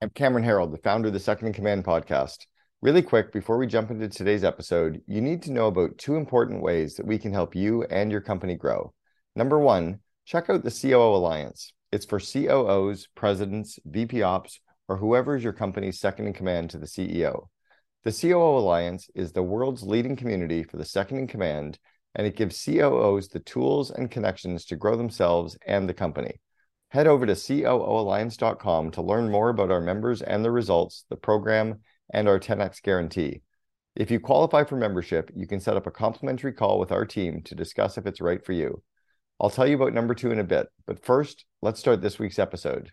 I'm Cameron Herold, the founder of the Second in Command podcast. Really quick, before we jump into today's episode, you need to know about two important ways that we can help you and your company grow. Number one, check out the COO Alliance. It's for COOs, presidents, VP ops, or whoever is your company's second in command to the CEO. The COO Alliance is the world's leading community for the second in command, and it gives COOs the tools and connections to grow themselves and the company. Head over to COOalliance.com to learn more about our members and the results, the program, and our 10x guarantee. If you qualify for membership, you can set up a complimentary call with our team to discuss if it's right for you. I'll tell you about number two in a bit, but first, let's start this week's episode.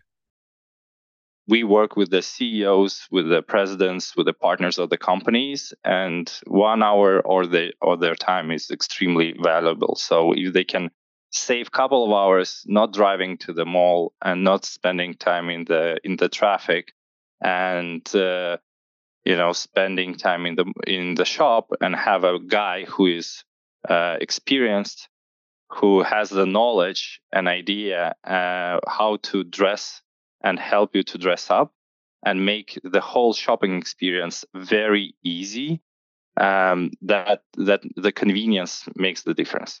We work with the CEOs, with the presidents, with the partners of the companies, and one hour or the or their time is extremely valuable. So if they can save couple of hours not driving to the mall and not spending time in the in the traffic and uh, you know spending time in the in the shop and have a guy who is uh, experienced who has the knowledge and idea uh, how to dress and help you to dress up and make the whole shopping experience very easy um, that that the convenience makes the difference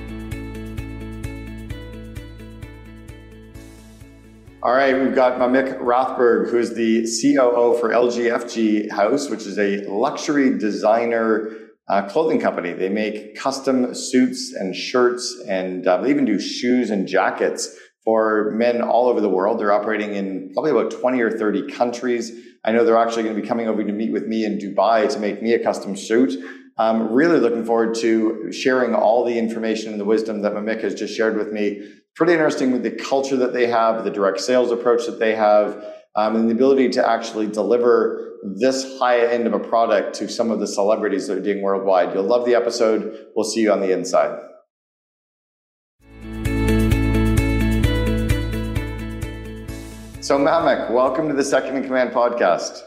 All right, we've got Mamik Rothberg, who is the COO for LGFG House, which is a luxury designer uh, clothing company. They make custom suits and shirts, and uh, they even do shoes and jackets for men all over the world. They're operating in probably about 20 or 30 countries. I know they're actually going to be coming over to meet with me in Dubai to make me a custom suit. I'm really looking forward to sharing all the information and the wisdom that Mamik has just shared with me pretty interesting with the culture that they have, the direct sales approach that they have, um, and the ability to actually deliver this high end of a product to some of the celebrities that are doing worldwide. You'll love the episode. We'll see you on the inside. So, Mamik, welcome to the Second in Command podcast.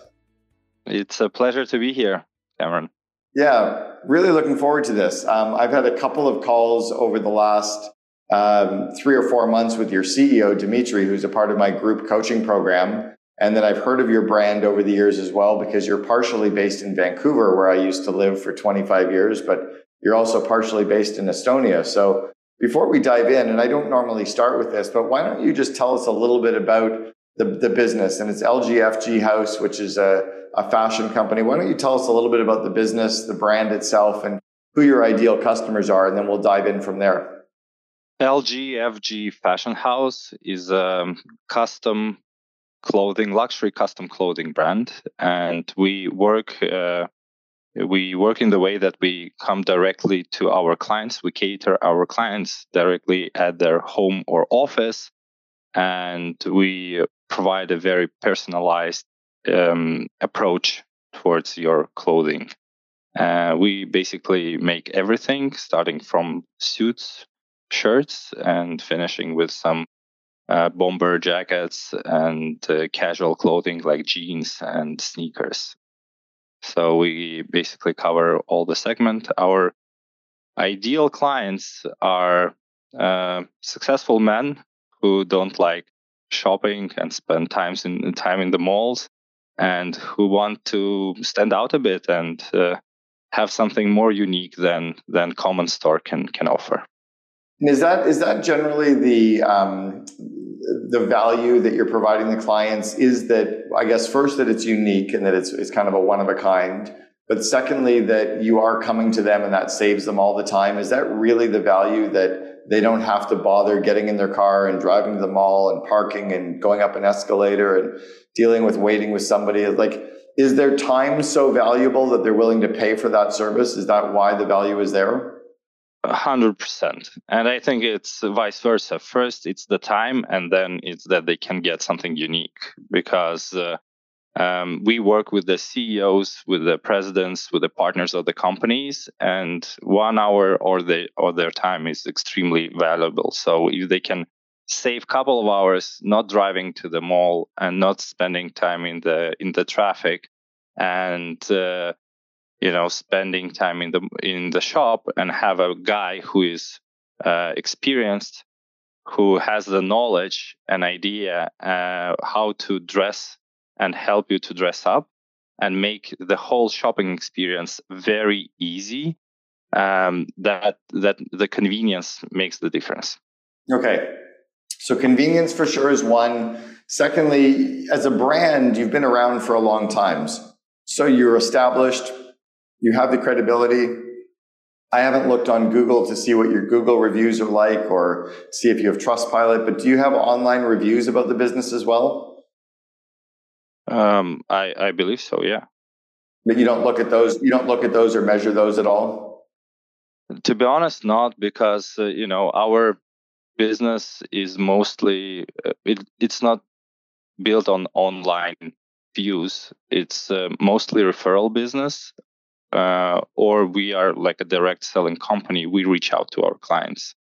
It's a pleasure to be here, Cameron. Yeah, really looking forward to this. Um, I've had a couple of calls over the last um, three or four months with your CEO, Dimitri, who's a part of my group coaching program. And then I've heard of your brand over the years as well, because you're partially based in Vancouver, where I used to live for 25 years, but you're also partially based in Estonia. So before we dive in, and I don't normally start with this, but why don't you just tell us a little bit about the, the business? And it's LGFG House, which is a, a fashion company. Why don't you tell us a little bit about the business, the brand itself, and who your ideal customers are, and then we'll dive in from there. LGFG Fashion House is a custom clothing, luxury custom clothing brand, and we work. Uh, we work in the way that we come directly to our clients. We cater our clients directly at their home or office, and we provide a very personalized um, approach towards your clothing. Uh, we basically make everything starting from suits shirts and finishing with some uh, bomber jackets and uh, casual clothing like jeans and sneakers. So we basically cover all the segment. Our ideal clients are uh, successful men who don't like shopping and spend times in time in the malls and who want to stand out a bit and uh, have something more unique than than common store can can offer. And is that is that generally the um, the value that you're providing the clients? Is that I guess first that it's unique and that it's it's kind of a one of a kind, but secondly that you are coming to them and that saves them all the time. Is that really the value that they don't have to bother getting in their car and driving to the mall and parking and going up an escalator and dealing with waiting with somebody? Like, is their time so valuable that they're willing to pay for that service? Is that why the value is there? Hundred percent. And I think it's vice versa. First, it's the time, and then it's that they can get something unique because uh, Um, we work with the CEOs, with the presidents, with the partners of the companies, and one hour or the or their time is extremely valuable. So if they can save a couple of hours not driving to the mall and not spending time in the in the traffic, and uh, you know spending time in the in the shop and have a guy who is uh, experienced who has the knowledge and idea uh, how to dress and help you to dress up and make the whole shopping experience very easy um, that that the convenience makes the difference. Okay. So convenience for sure is one. Secondly as a brand you've been around for a long time so you're established you have the credibility I haven't looked on Google to see what your Google reviews are like or see if you have Trustpilot, but do you have online reviews about the business as well? Um, I, I believe so, yeah. But you don't look at those, you don't look at those or measure those at all? To be honest, not because, uh, you know, our business is mostly, uh, it, it's not built on online views. It's uh, mostly referral business uh, or we are like a direct selling company, we reach out to our clients.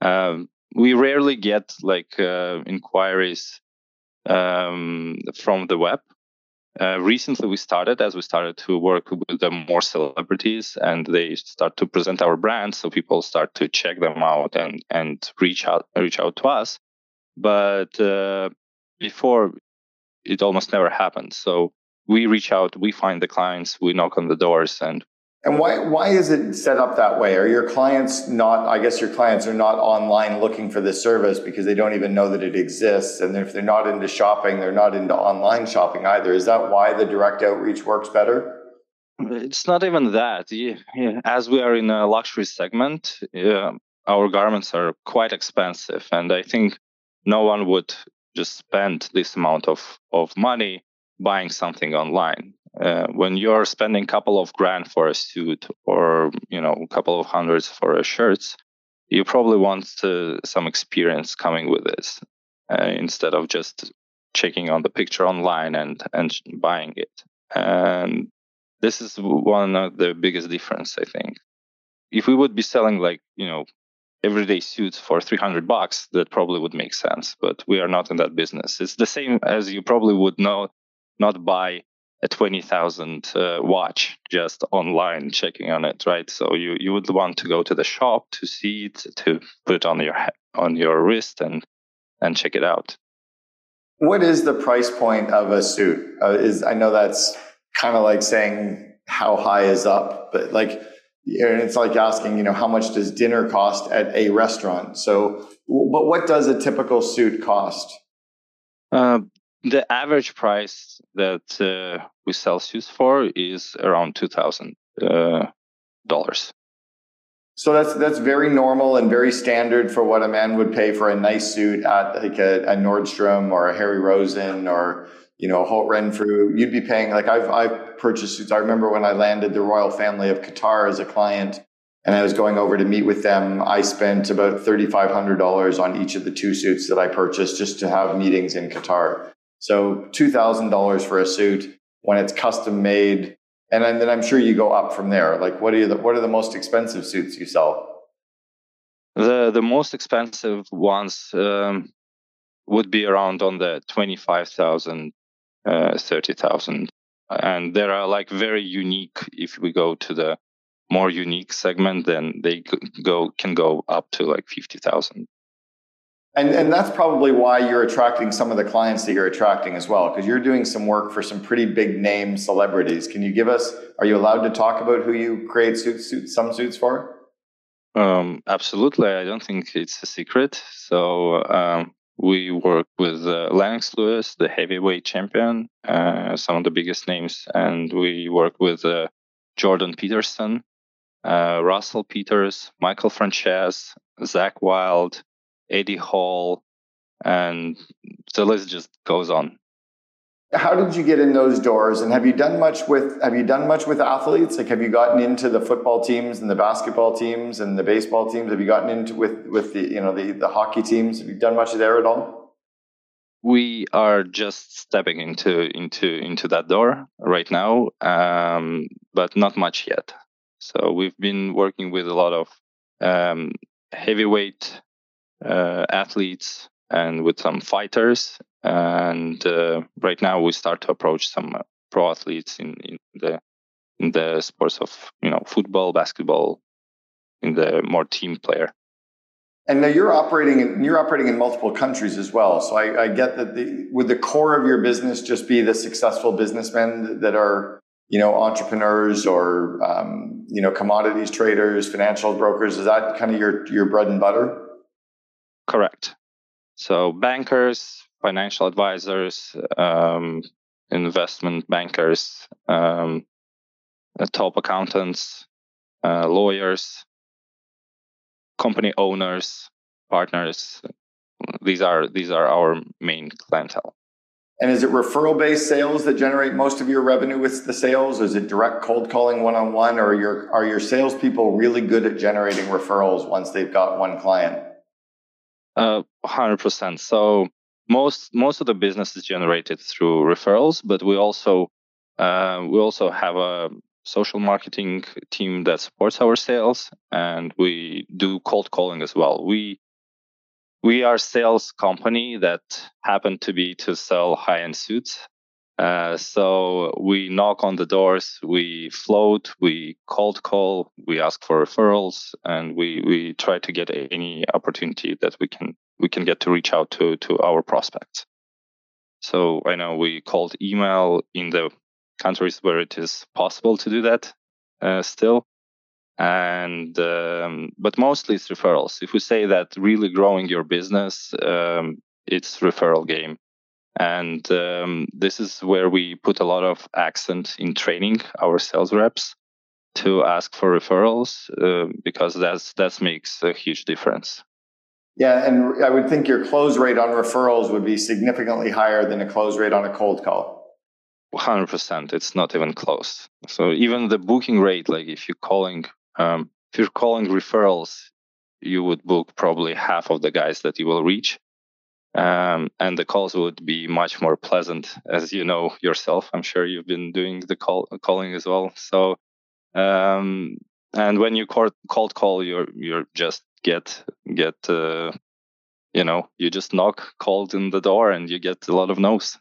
Um, we rarely get like uh, inquiries um, from the web. Uh, recently, we started as we started to work with the more celebrities, and they start to present our brand, so people start to check them out and and reach out reach out to us. But uh, before, it almost never happened. So we reach out, we find the clients, we knock on the doors, and and why why is it set up that way? Are your clients not? I guess your clients are not online looking for this service because they don't even know that it exists. And if they're not into shopping, they're not into online shopping either. Is that why the direct outreach works better? It's not even that. As we are in a luxury segment, our garments are quite expensive, and I think no one would just spend this amount of of money buying something online. Uh, when you're spending a couple of grand for a suit or you know a couple of hundreds for a shirts, you probably want to, some experience coming with this uh, instead of just checking on the picture online and and buying it. And this is one of the biggest difference, I think. If we would be selling like you know everyday suits for 300 bucks, that probably would make sense. But we are not in that business. It's the same as you probably would know not buy a 20,000 uh, watch just online checking on it, right? So you, you would want to go to the shop to see it, to put it on your on your wrist and and check it out. What is the price point of a suit? Uh, is I know that's kind of like saying how high is up, but like and it's like asking, you know, how much does dinner cost at a restaurant? So, but what does a typical suit cost? Uh, the average price that uh, we sell suits for is around two thousand uh, dollars. So that's that's very normal and very standard for what a man would pay for a nice suit at like a, a Nordstrom or a Harry Rosen or you know a Holt Renfrew. You'd be paying like I've I've purchased suits. I remember when I landed the royal family of Qatar as a client and I was going over to meet with them. I spent about $3,500 on each of the two suits that I purchased just to have meetings in Qatar. So $2,000 for a suit when it's custom made. And then I'm sure you go up from there. Like what are the, what are the most expensive suits you sell? The, the most expensive ones um, would be around on the 25,000, uh, 30,000. And there are like very unique, if we go to the more unique segment, then they go can go up to like 50,000. And, and that's probably why you're attracting some of the clients that you're attracting as well, because you're doing some work for some pretty big name celebrities. Can you give us, are you allowed to talk about who you create suits, some suits for? Um, absolutely. I don't think it's a secret. So um, we work with uh, Lennox Lewis, the heavyweight champion, uh, some of the biggest names, and we work with uh, Jordan Peterson, uh, Russell Peters, Michael Franzese, Zakk Wylde, Eddie Hall, and the list just goes on. How did you get in those doors? And have you done much with have you done much with athletes? Like have you gotten into the football teams and the basketball teams and the baseball teams? Have you gotten into with with the you know the, the hockey teams? Have you done much there at all? we are just stepping into into into that door right now, um, but not much yet. So we've been working with a lot of um, heavyweight uh, athletes and with some fighters, and uh, right now we start to approach some uh, pro athletes in, in the in the sports of you know football, basketball, in the more team player. And now you're operating in, you're operating in multiple countries as well. So I, I get that the, would the core of your business just be the successful businessmen that are you know entrepreneurs or um, you know commodities traders, financial brokers? Is that kind of your your bread and butter? Correct. So bankers, financial advisors, um, investment bankers, um, uh, top accountants, uh, lawyers, company owners, partners. These are these are our main clientele. And is it referral based sales that generate most of your revenue with the sales? Is it direct cold calling one on one, or are your are your salespeople really good at generating referrals once they've got one client? Uh, hundred percent. So most most of the business is generated through referrals, but we also uh, we also have a social marketing team that supports our sales, and we do cold calling as well. We we are sales company that happen to be to sell high end suits. Uh, so we knock on the doors, we float, we cold call, we ask for referrals, and we we try to get any opportunity that we can we can get to reach out to to our prospects. So I know we called email in the countries where it is possible to do that uh, still, and um, but mostly it's referrals. If we say that really growing your business, um, it's referral game, and um, this is where we put a lot of accent in training our sales reps to ask for referrals uh, because that's that makes a huge difference. Yeah, and I would think your close rate on referrals would be significantly higher than a close rate on a cold call. 100%. It's not even close. So even the booking rate, like if you're calling, um, if you're calling referrals, you would book probably half of the guys that you will reach. Um, and the calls would be much more pleasant, as you know yourself. I'm sure you've been doing the call calling as well. So, um, and when you cold, cold call, you're you're just get get uh, you know you just knock called in the door and you get a lot of no's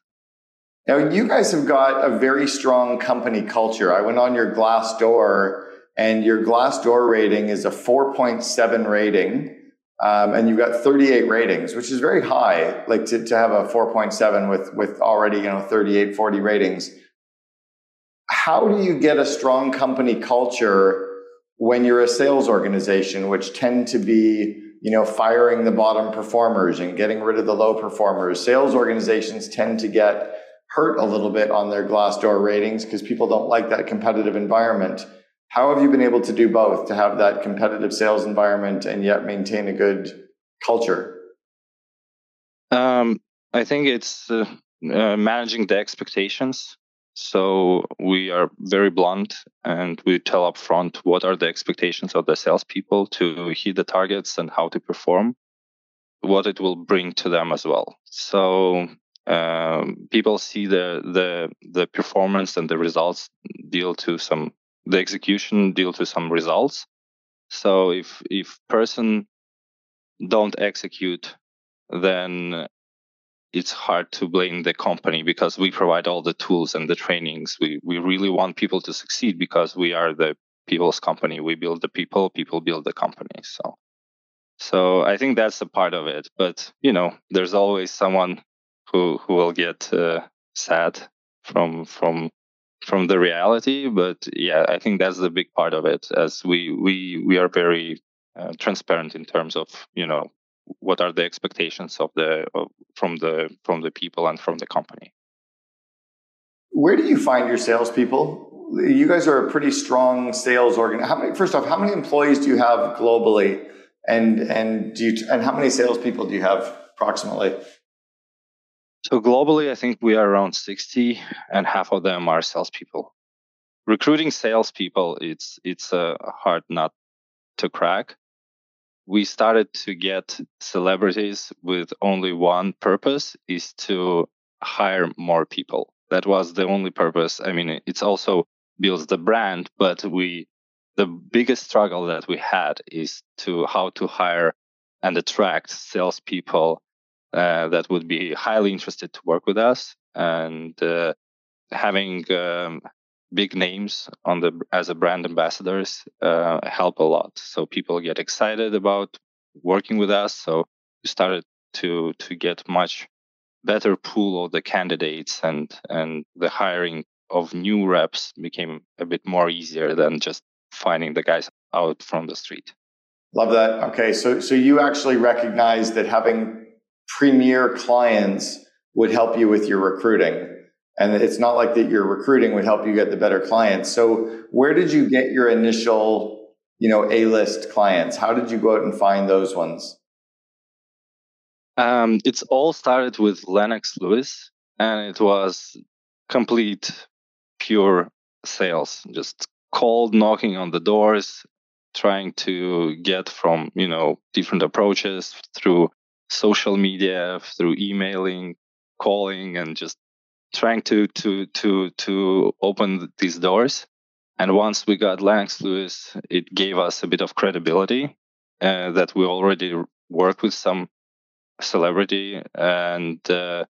now you guys have got a very strong company culture i went on your Glassdoor and your Glassdoor rating is a 4.7 rating um, and you've got 38 ratings which is very high like to, to have a 4.7 with with already you know 38 40 ratings how do you get a strong company culture when you're a sales organization, which tend to be, you know, firing the bottom performers and getting rid of the low performers, sales organizations tend to get hurt a little bit on their Glassdoor ratings because people don't like that competitive environment. How have you been able to do both to have that competitive sales environment and yet maintain a good culture? Um, I think it's uh, uh, managing the expectations. So we are very blunt and we tell upfront what are the expectations of the salespeople to hit the targets and how to perform, what it will bring to them as well. So um, people see the the the performance and the results deal to some the execution deal to some results. So if if person don't execute, then it's hard to blame the company because we provide all the tools and the trainings. We we really want people to succeed because we are the people's company. We build the people, people build the company. So so I think that's a part of it. But you know, there's always someone who who will get uh, sad from from from the reality. But yeah, I think that's the big part of it. As we we we are very uh, transparent in terms of you know what are the expectations of the of, from the from the people and from the company. Where do you find your salespeople? You guys are a pretty strong sales organ. How many? First off, how many employees do you have globally, and and do you and how many salespeople do you have approximately? So globally, I think we are around sixty, and half of them are salespeople. Recruiting salespeople, it's it's a hard nut to crack we started to get celebrities with only one purpose is to hire more people. That was the only purpose. I mean, it's also builds the brand, but we the biggest struggle that we had is to how to hire and attract salespeople uh, that would be highly interested to work with us and uh, having um, big names on the as a brand ambassadors uh, help a lot. So people get excited about working with us. So we started to to get much better pool of the candidates and and the hiring of new reps became a bit more easier than just finding the guys out from the street. Love that. Okay, so so you actually recognize that having premier clients would help you with your recruiting. And it's not like that your recruiting would help you get the better clients. So where did you get your initial, you know, A-list clients? How did you go out and find those ones? Um, it's all started with Lennox Lewis and it was complete pure sales, just cold knocking on the doors, trying to get from, you know, different approaches through social media, through emailing, calling, and just trying to to to to open these doors. And once we got Lennox Lewis, it gave us a bit of credibility uh, that we already worked with some celebrity, and uh,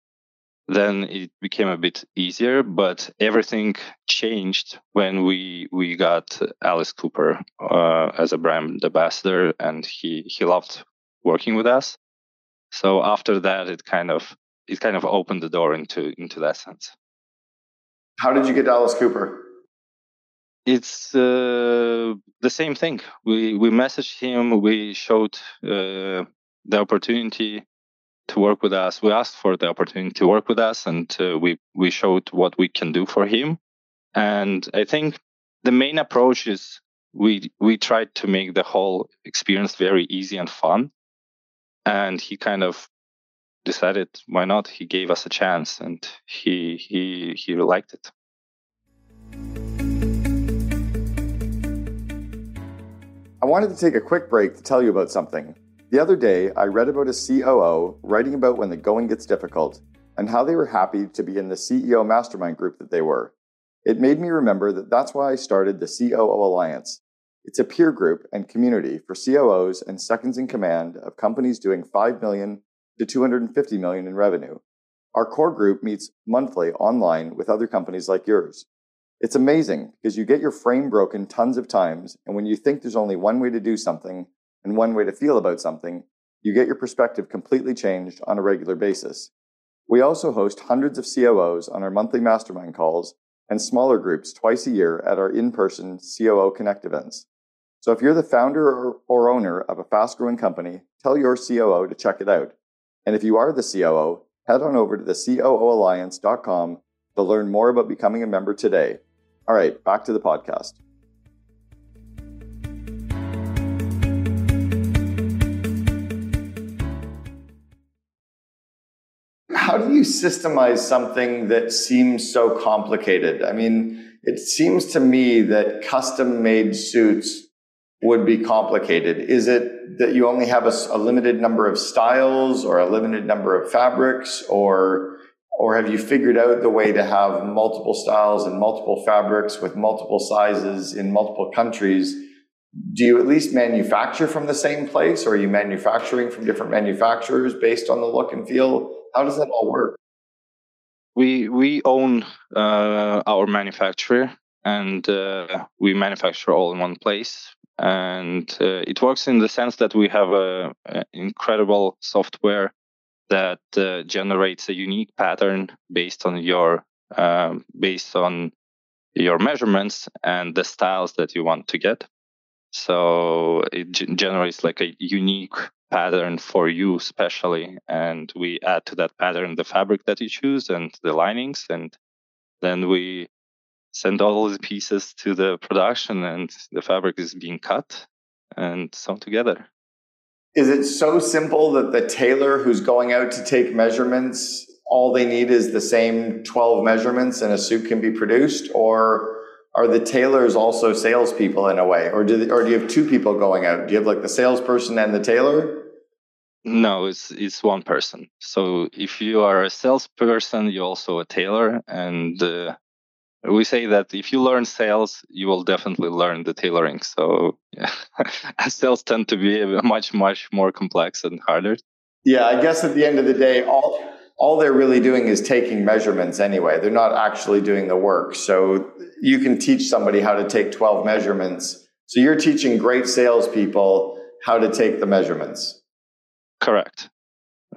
then it became a bit easier. But everything changed when we we got Alice Cooper uh, as a brand ambassador, and he he loved working with us. So after that, it kind of it kind of opened the door into into that sense. How did you get Alice Cooper? It's uh, the same thing. We we messaged him. We showed uh, the opportunity to work with us. We asked for the opportunity to work with us, and uh, we we showed what we can do for him. And I think the main approach is we we tried to make the whole experience very easy and fun and he kind of decided why not? He gave us a chance and he he he liked it. I wanted to take a quick break to tell you about something. The other day i read about a coo writing about when the going gets difficult and how they were happy to be in the ceo mastermind group that they were. It made me remember that that's why i started the coo alliance it's a peer group and community for COOs and seconds in command of companies doing 5 million to 250 million in revenue. Our core group meets monthly online with other companies like yours. It's amazing because you get your frame broken tons of times, and when you think there's only one way to do something and one way to feel about something, you get your perspective completely changed on a regular basis. We also host hundreds of COOs on our monthly mastermind calls and smaller groups twice a year at our in person COO Connect events. So if you're the founder or, or owner of a fast growing company, tell your COO to check it out. And if you are the COO, head on over to the COOalliance.com to learn more about becoming a member today. All right, back to the podcast. How do you systemize something that seems so complicated? I mean, it seems to me that custom made suits would be complicated? Is it that you only have a, a, limited number of styles or a limited number of fabrics or or have you figured out the way to have multiple styles and multiple fabrics with multiple sizes in multiple countries? Do you at least manufacture from the same place or are you manufacturing from different manufacturers based on the look and feel? How does that all work? We we own uh, our manufacturer and uh, we manufacture all in one place and uh, it works in the sense that we have a, a incredible software that uh, generates a unique pattern based on your um, based on your measurements and the styles that you want to get. So it g- generates like a unique pattern for you, especially, and we add to that pattern the fabric that you choose and the linings, and then we send all the pieces to the production and the fabric is being cut and sewn together. Is it so simple that the tailor who's going out to take measurements, all they need is the same 12 measurements and a suit can be produced? Or are the tailors also salespeople in a way, or do they, or do you have two people going out? Do you have like the salesperson and the tailor? No, it's it's one person. So if you are a salesperson, you're also a tailor, and uh, we say that if you learn sales, you will definitely learn the tailoring. So yeah, sales tend to be much much more complex and harder. Yeah, I guess at the end of the day, all all they're really doing is taking measurements anyway. They're not actually doing the work. So you can teach somebody how to take 12 measurements. So you're teaching great salespeople how to take the measurements. Correct.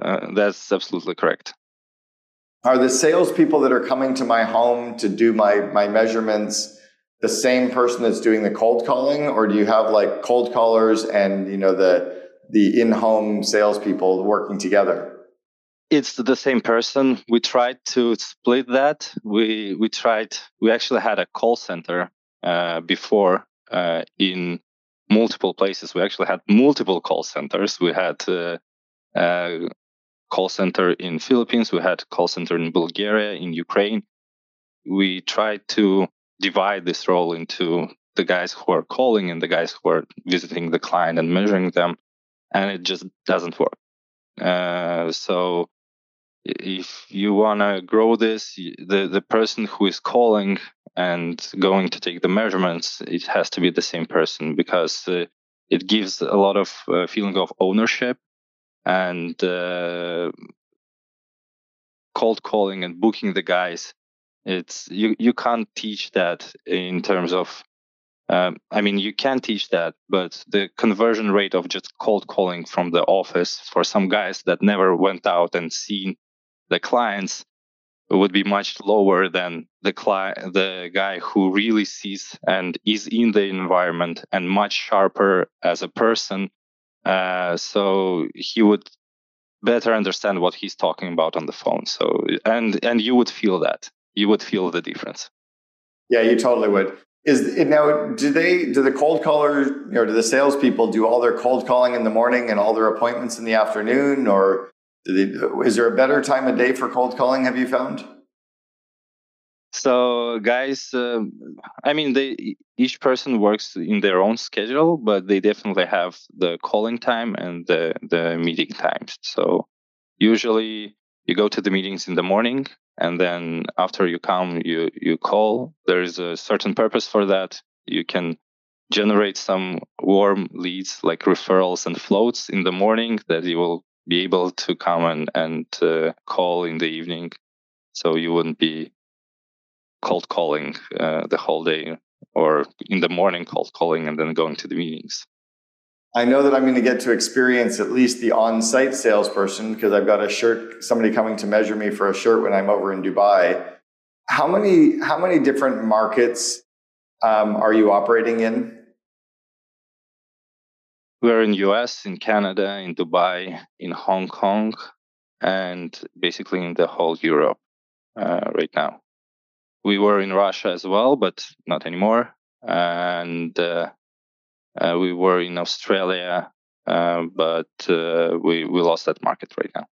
Uh, that's absolutely correct. Are the salespeople that are coming to my home to do my, my measurements the same person that's doing the cold calling, or do you have like cold callers and you know the the in-home salespeople working together? it's the same person. We tried to split that. We we tried. We actually had a call center uh, before uh, in multiple places. We actually had multiple call centers. We had uh, a call center in Philippines. We had call center in Bulgaria, in Ukraine. We tried to divide this role into the guys who are calling and the guys who are visiting the client and measuring them, and it just doesn't work. Uh, so if you want to grow this, the, the person who is calling and going to take the measurements, it has to be the same person because uh, it gives a lot of uh, feeling of ownership and uh, cold calling and booking the guys. It's you you can't teach that in terms of um, I mean, you can teach that, but the conversion rate of just cold calling from the office for some guys that never went out and seen the clients would be much lower than the the guy who really sees and is in the environment and much sharper as a person. Uh, so he would better understand what he's talking about on the phone. So and and you would feel that you would feel the difference. Yeah, you totally would. Is now? Do they? Do the cold callers or do the salespeople do all their cold calling in the morning and all their appointments in the afternoon, or they, is there a better time of day for cold calling? Have you found? So, guys, uh, I mean, they each person works in their own schedule, but they definitely have the calling time and the the meeting times. So, usually, you go to the meetings in the morning, and then after you come, you you call. There is a certain purpose for that. You can generate some warm leads like referrals and floats in the morning that you will be able to come and, and uh, call in the evening. So you wouldn't be cold calling uh, the whole day or in the morning cold calling and then going to the meetings. I know that I'm going to get to experience at least the on-site salesperson because I've got a shirt, somebody coming to measure me for a shirt when I'm over in Dubai. How many, how many different markets um, are you operating in? We're in US, in Canada, in Dubai, in Hong Kong, and basically in the whole Europe uh, right now. We were in Russia as well, but not anymore. And uh, uh, we were in Australia, uh, but uh, we we lost that market right now.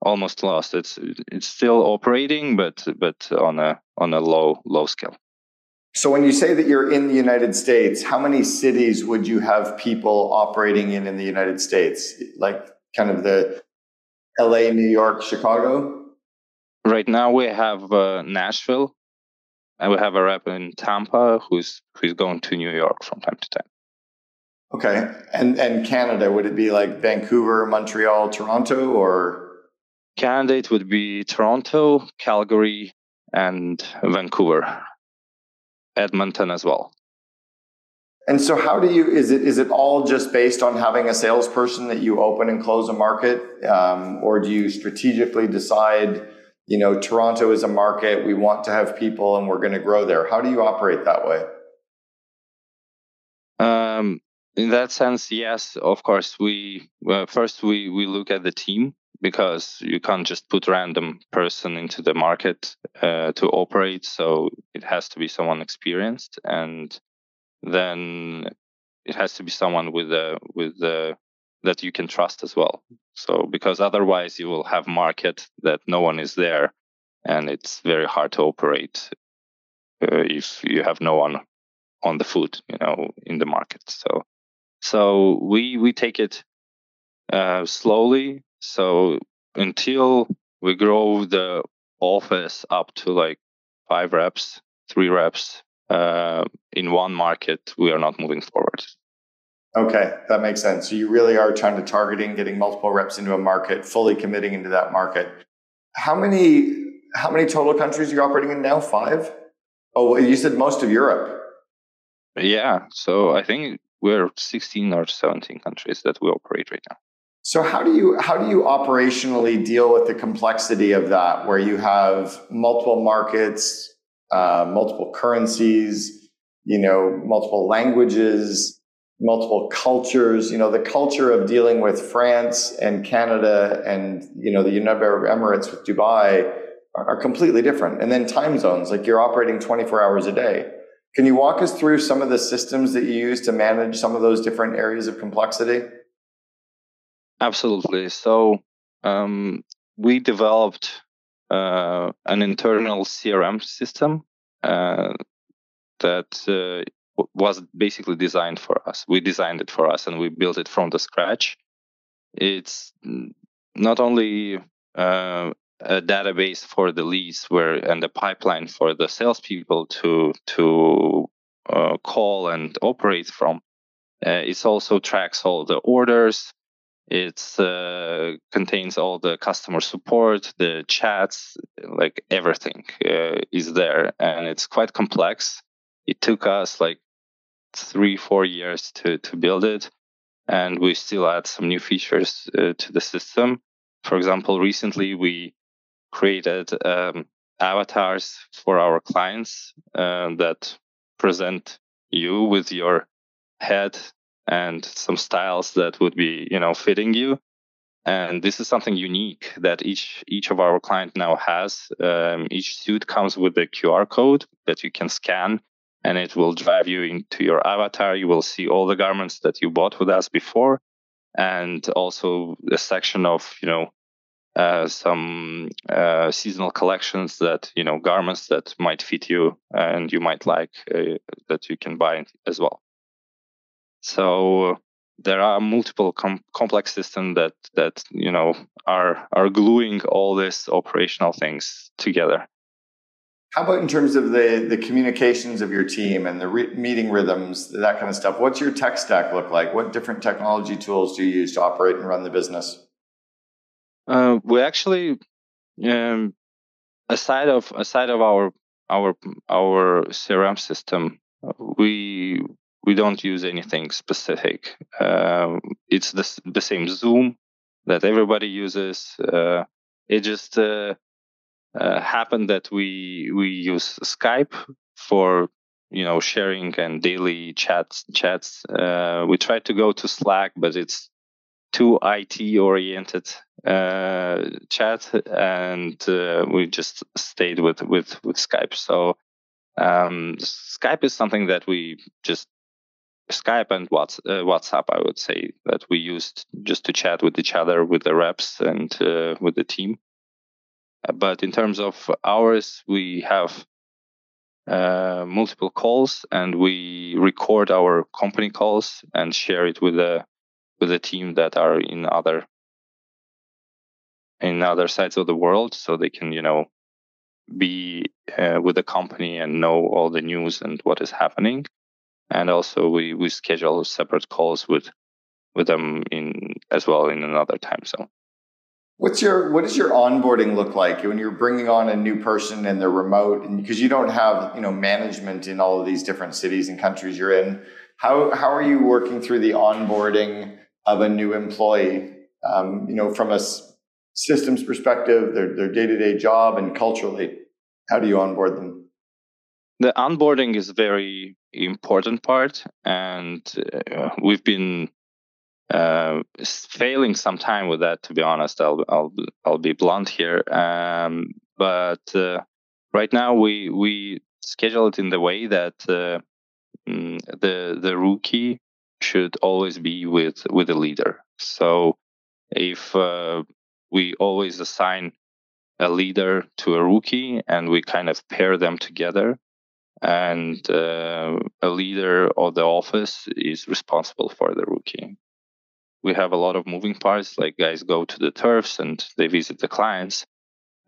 Almost lost. It's it's still operating, but but on a on a low low scale. So when you say that you're in the United States, how many cities would you have people operating in in the United States? Like kind of the LA, New York, Chicago? Right now we have uh, Nashville and we have a rep in Tampa who's who's going to New York from time to time. Okay. And and Canada, would it be like Vancouver, Montreal, Toronto or Canada it would be Toronto, Calgary and Vancouver. Edmonton as well. And so, how do you? Is it is it all just based on having a salesperson that you open and close a market, um, or do you strategically decide? You know, Toronto is a market. We want to have people, and we're going to grow there. How do you operate that way? Um, in that sense, yes, of course. We well, first we we look at the team because you can't just put random person into the market uh, to operate. So it has to be someone experienced, and then it has to be someone with a with the that you can trust as well. So because otherwise you will have market that no one is there, and it's very hard to operate uh, if you have no one on the foot, you know, in the market. So, so we we take it uh, slowly. So until we grow the office up to like five reps, three reps uh, in one market, we are not moving forward. Okay, that makes sense. So you really are trying to targeting getting multiple reps into a market, fully committing into that market. How many how many total countries are you operating in now? Five? Oh, you said most of Europe. Yeah, so I think we're 16 or 17 countries that we operate right now. So how do you how do you operationally deal with the complexity of that, where you have multiple markets, uh, multiple currencies, you know, multiple languages, multiple cultures. You know, the culture of dealing with France and Canada and you know the United Arab Emirates with Dubai are, are completely different. And then time zones, like you're operating 24 hours a day. Can you walk us through some of the systems that you use to manage some of those different areas of complexity? Absolutely. So um, we developed uh, an internal CRM system uh, that uh, was basically designed for us. We designed it for us and we built it from the scratch. It's not only uh, a database for the leads where and a pipeline for the salespeople to to uh, call and operate from. Uh, it also tracks all the orders. It uh, contains all the customer support, the chats, like everything uh, is there, and it's quite complex. It took us like three, four years to to build it, and we still add some new features uh, to the system. For example, recently we created um, avatars for our clients uh, that present you with your head and some styles that would be you know fitting you. And this is something unique that each each of our client now has. Um, each suit comes with a qr code that you can scan and it will drive you into your avatar you will see all the garments that you bought with us before and also a section of you know uh, some uh, seasonal collections that you know garments that might fit you and you might like uh, that you can buy as well. So there are multiple com- complex systems that that you know are are gluing all these operational things together. How about in terms of the the communications of your team and the re- meeting rhythms, that kind of stuff? What's your tech stack look like? What different technology tools do you use to operate and run the business? Uh, we actually, um, aside of aside of our our our CRM system, we we don't use anything specific. Um, it's the the same Zoom that everybody uses. Uh, it just uh, happened that we we use Skype for you know sharing and daily chats chats. Uh, we tried to go to Slack, but it's too IT oriented uh, chat, and uh, we just stayed with with with Skype. So um, Skype is something that we just Skype and uh, WhatsApp, I would say that we used just to chat with each other, with the reps and uh, with the team. Uh, but in terms of hours, we have uh, multiple calls and we record our company calls and share it with the with the team that are in other in other sides of the world so they can you know be uh, with the company and know all the news and what is happening. And also we we schedule separate calls with with them in as well in another time zone what's your what does your onboarding look like when you're bringing on a new person and they're remote and because you don't have you know management in all of these different cities and countries you're in how how are you working through the onboarding of a new employee um, you know from a systems perspective, their, their day-to-day job and culturally? How do you onboard them? The onboarding is a very important part, and uh, we've been uh, failing some time with that. To be honest, I'll I'll I'll be blunt here. Um, but uh, right now we we schedule it in the way that uh, mm, the the rookie should always be with with a leader. So if uh, we always assign a leader to a rookie and we kind of pair them together and uh, a leader of the office is responsible for the rookie. We have a lot of moving parts, like guys go to the turfs and they visit the clients.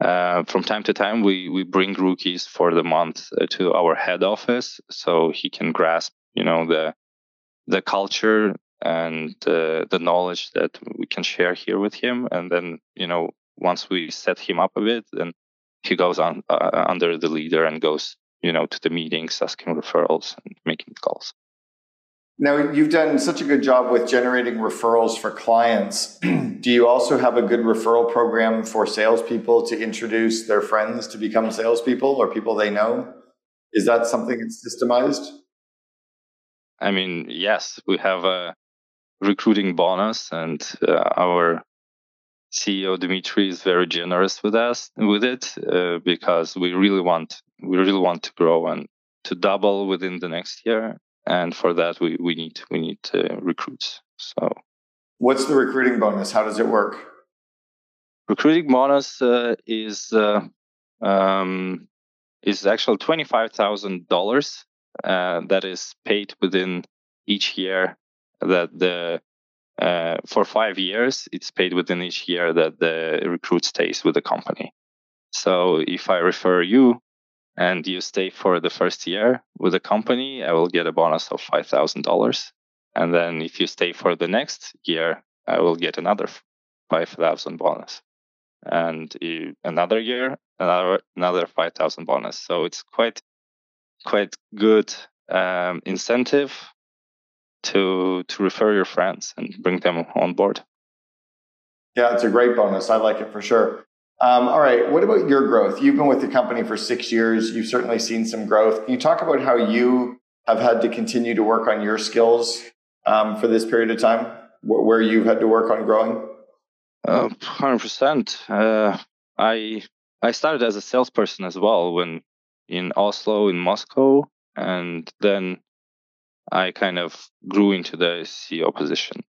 Uh, from time to time, we we bring rookies for the month uh, to our head office so he can grasp, you know, the the culture and uh, the knowledge that we can share here with him. And then, you know, once we set him up a bit, then he goes on uh, under the leader and goes, you know, to the meetings, asking referrals and making calls. Now, you've done such a good job with generating referrals for clients. Do you also have a good referral program for salespeople to introduce their friends to become salespeople or people they know? Is that something that's systemized? I mean, yes, we have a recruiting bonus, and uh, our CEO Dimitri is very generous with us with it uh, because we really want we really want to grow and to double within the next year, and for that we we need we need uh, recruits. So, what's the recruiting bonus? How does it work? Recruiting bonus uh, is uh, um, is actually twenty five thousand dollars uh, that is paid within each year that the uh, for five years it's paid within each year that the recruit stays with the company so if i refer you and you stay for the first year with the company i will get a bonus of $5000 and then if you stay for the next year i will get another 5000 bonus and another year another another 5000 bonus so it's quite quite good um, incentive to to refer your friends and bring them on board. Yeah, it's a great bonus. I like it for sure. Um, all right, what about your growth? You've been with the company for six years. You've certainly seen some growth. Can you talk about how you have had to continue to work on your skills um, for this period of time, where you've had to work on growing? Uh, hundred uh, percent. I I started as a salesperson as well when in Oslo, in Moscow, and then I kind of grew into the CEO position.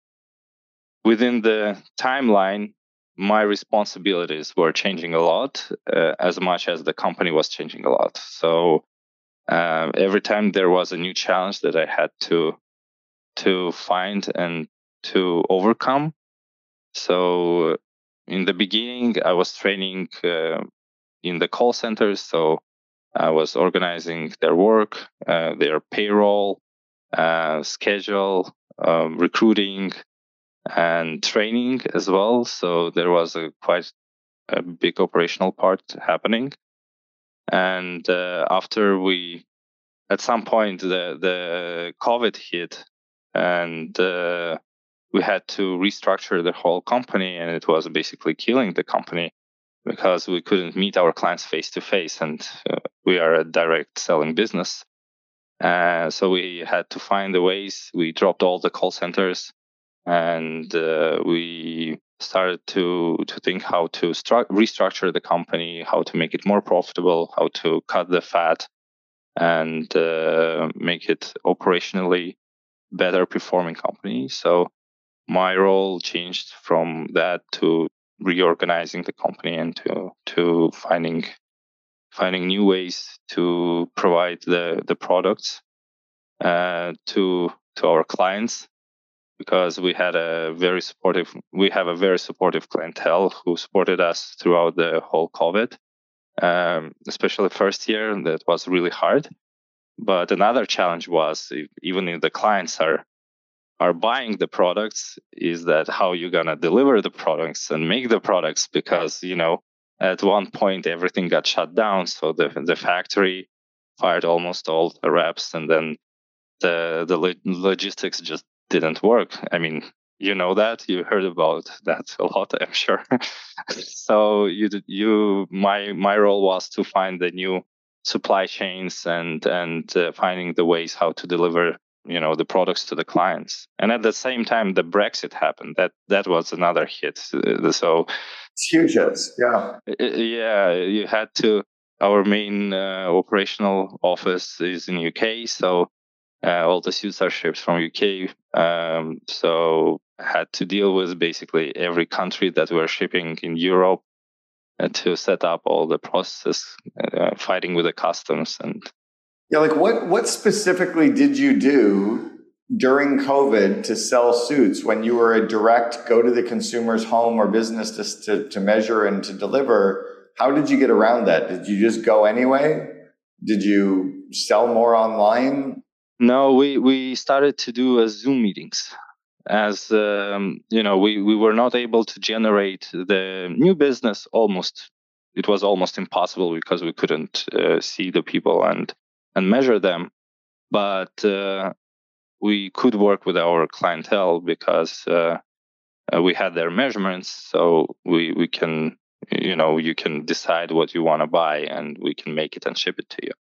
Within the timeline, my responsibilities were changing a lot uh, as much as the company was changing a lot. So uh, every time there was a new challenge that I had to to find and to overcome. So in the beginning, I was training uh, in the call centers. So I was organizing their work, uh, their payroll, uh, schedule, um, recruiting, and training as well. So there was a quite a big operational part happening. And uh, after we, at some point, the the COVID hit, and uh, we had to restructure the whole company, and it was basically killing the company because we couldn't meet our clients face to face, and uh, we are a direct selling business. Uh, so we had to find the ways. We dropped all the call centers, and uh, we started to to think how to stru- restructure the company, how to make it more profitable, how to cut the fat, and uh, make it operationally better performing company. So my role changed from that to reorganizing the company and to to finding finding new ways to provide the the products uh, to to our clients because we had a very supportive we have a very supportive clientele who supported us throughout the whole covid um, especially first year that was really hard. But another challenge was even if the clients are are buying the products is that how you're gonna deliver the products and make the products because you know at one point everything got shut down so the the factory fired almost all the reps and then the the logistics just didn't work. I mean you know that. You heard about that a lot i'm sure. So you you my my role was to find the new supply chains and and uh, finding the ways how to deliver you know the products to the clients. And at the same time the brexit happened. That that was another hit. Uh, so it's huge hits yeah. Yeah you had to our main uh, operational office is in uk so uh, all the suits are shipped from uk um, so had to deal with basically every country that we're shipping in europe uh, to set up all the processes uh, fighting with the customs and Yeah, like what what specifically did you do during COVID to sell suits when you were a direct go to the consumer's home or business to, to, to measure and to deliver? How did you get around that? Did you just go anyway? Did you sell more online? No, we, we started to do a Zoom meetings as um, you know we, we were not able to generate the new business almost it was almost impossible because we couldn't uh, see the people and and measure them. But uh, we could work with our clientele because uh, uh, we had their measurements so we we can you know you can decide what you want to buy and we can make it and ship it to you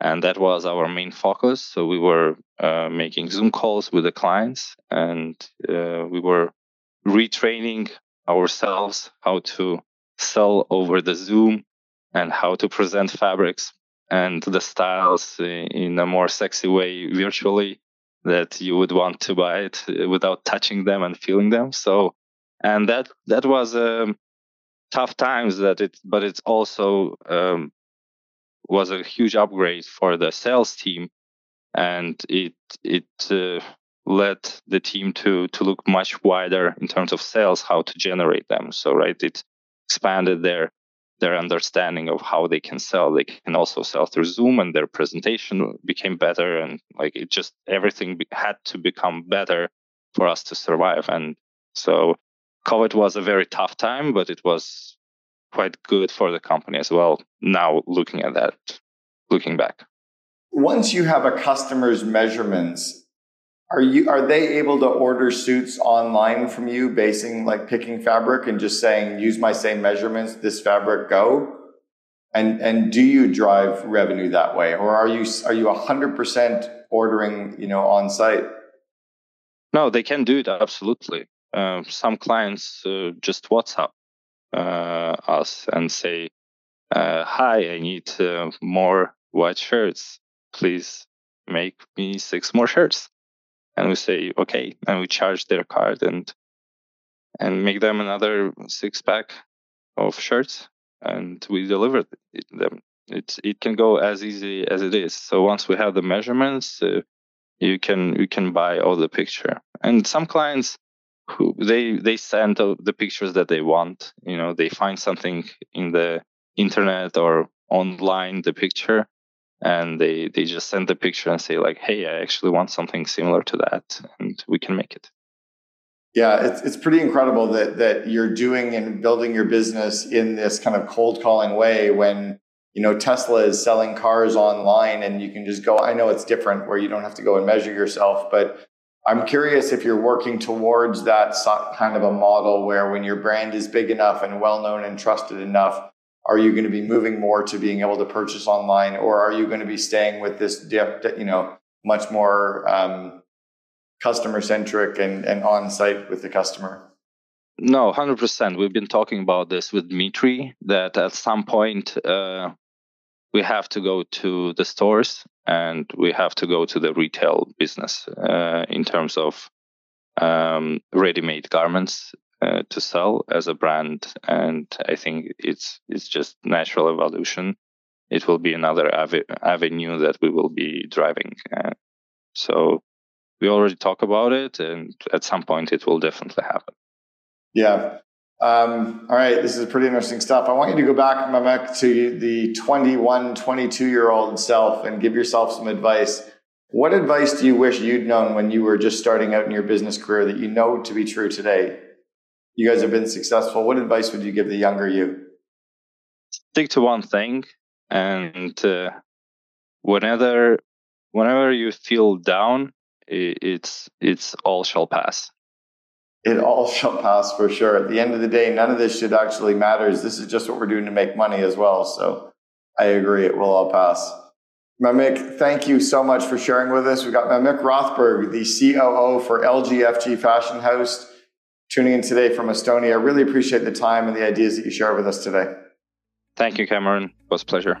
and that was our main focus so we were uh, making zoom calls with the clients and uh, we were retraining ourselves how to sell over the zoom and how to present fabrics and the styles in a more sexy way virtually that you would want to buy it without touching them and feeling them. So, and that that was um, tough times. That it, but it's also um, was a huge upgrade for the sales team, and it it uh, led the team to to look much wider in terms of sales, how to generate them. So, right, it expanded their their understanding of how they can sell. They can also sell through Zoom, and their presentation became better. And like it just everything had to become better for us to survive. And so COVID was a very tough time, but it was quite good for the company as well. Now looking at that, looking back. Once you have a customer's measurements, are you are they able to order suits online from you, basing like picking fabric and just saying use my same measurements, this fabric go? And and do you drive revenue that way, or are you are you hundred percent ordering you know on site? No, they can do it absolutely. Uh, some clients uh, just WhatsApp us and say, uh, "Hi, I need uh, more white shirts. Please make me six more shirts." and we say okay and we charge their card and and make them another six pack of shirts and we deliver them it it can go as easy as it is so once we have the measurements uh, you can you can buy all the picture and some clients who they they send the pictures that they want you know they find something in the internet or online the picture and they they just send the picture and say like hey i actually want something similar to that and we can make it. Yeah it's, it's pretty incredible that that you're doing and building your business in this kind of cold calling way when you know tesla is selling cars online and you can just go i know it's different where you don't have to go and measure yourself but i'm curious if you're working towards that kind of a model where when your brand is big enough and well known and trusted enough are you going to be moving more to being able to purchase online, or are you going to be staying with this, you know, much more um, customer centric and, and on site with the customer? No, hundred percent. We've been talking about this with Dmitry that at some point uh, we have to go to the stores and we have to go to the retail business uh, in terms of um, ready-made garments uh, to sell as a brand, and I think it's it's just natural evolution. It will be another ave- avenue that we will be driving. Uh, so we already talk about it, and at some point it will definitely happen. Yeah. Um, all right, this is pretty interesting stuff. I want you to go back, Mamik, to the 21, 22 year old self and give yourself some advice. What advice do you wish you'd known when you were just starting out in your business career that you know to be true today? you guys have been successful. What advice would you give the younger you? Stick to one thing, and uh, whenever whenever you feel down, it's it's all shall pass. It all shall pass for sure. At the end of the day, none of this should actually matter. This is just what we're doing to make money as well. So I agree, it will all pass. Mamik, thank you so much for sharing with us. We've got Mamik Rothberg, the COO for LGFG Fashion House tuning in today from Estonia. I really appreciate the time and the ideas that you shared with us today. Thank you, Cameron. It was a pleasure.